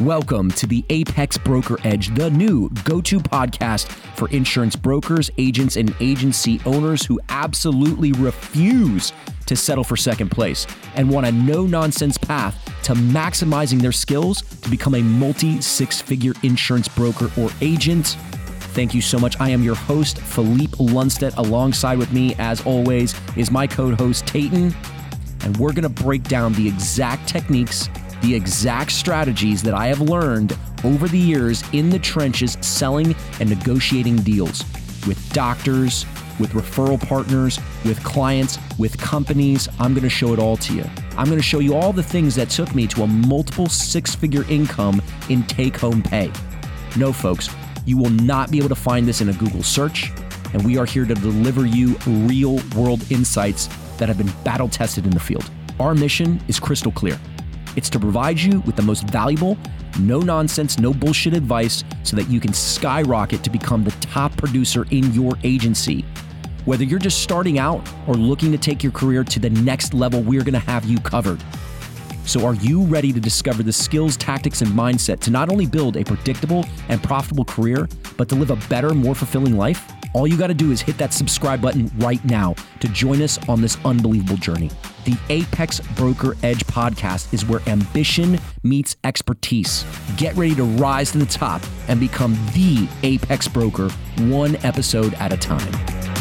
Welcome to the Apex Broker Edge, the new go to podcast for insurance brokers, agents, and agency owners who absolutely refuse to settle for second place and want a no nonsense path to maximizing their skills to become a multi six figure insurance broker or agent. Thank you so much. I am your host, Philippe Lundstedt. Alongside with me, as always, is my co host, Tayton. And we're going to break down the exact techniques the exact strategies that I have learned over the years in the trenches selling and negotiating deals with doctors, with referral partners, with clients, with companies. I'm going to show it all to you. I'm going to show you all the things that took me to a multiple six figure income in take home pay. No, folks, you will not be able to find this in a Google search. And we are here to deliver you real world insights that have been battle tested in the field. Our mission is crystal clear. It's to provide you with the most valuable, no nonsense, no bullshit advice so that you can skyrocket to become the top producer in your agency. Whether you're just starting out or looking to take your career to the next level, we're going to have you covered. So, are you ready to discover the skills, tactics, and mindset to not only build a predictable and profitable career, but to live a better, more fulfilling life? All you got to do is hit that subscribe button right now to join us on this unbelievable journey. The Apex Broker Edge podcast is where ambition meets expertise. Get ready to rise to the top and become the Apex Broker one episode at a time.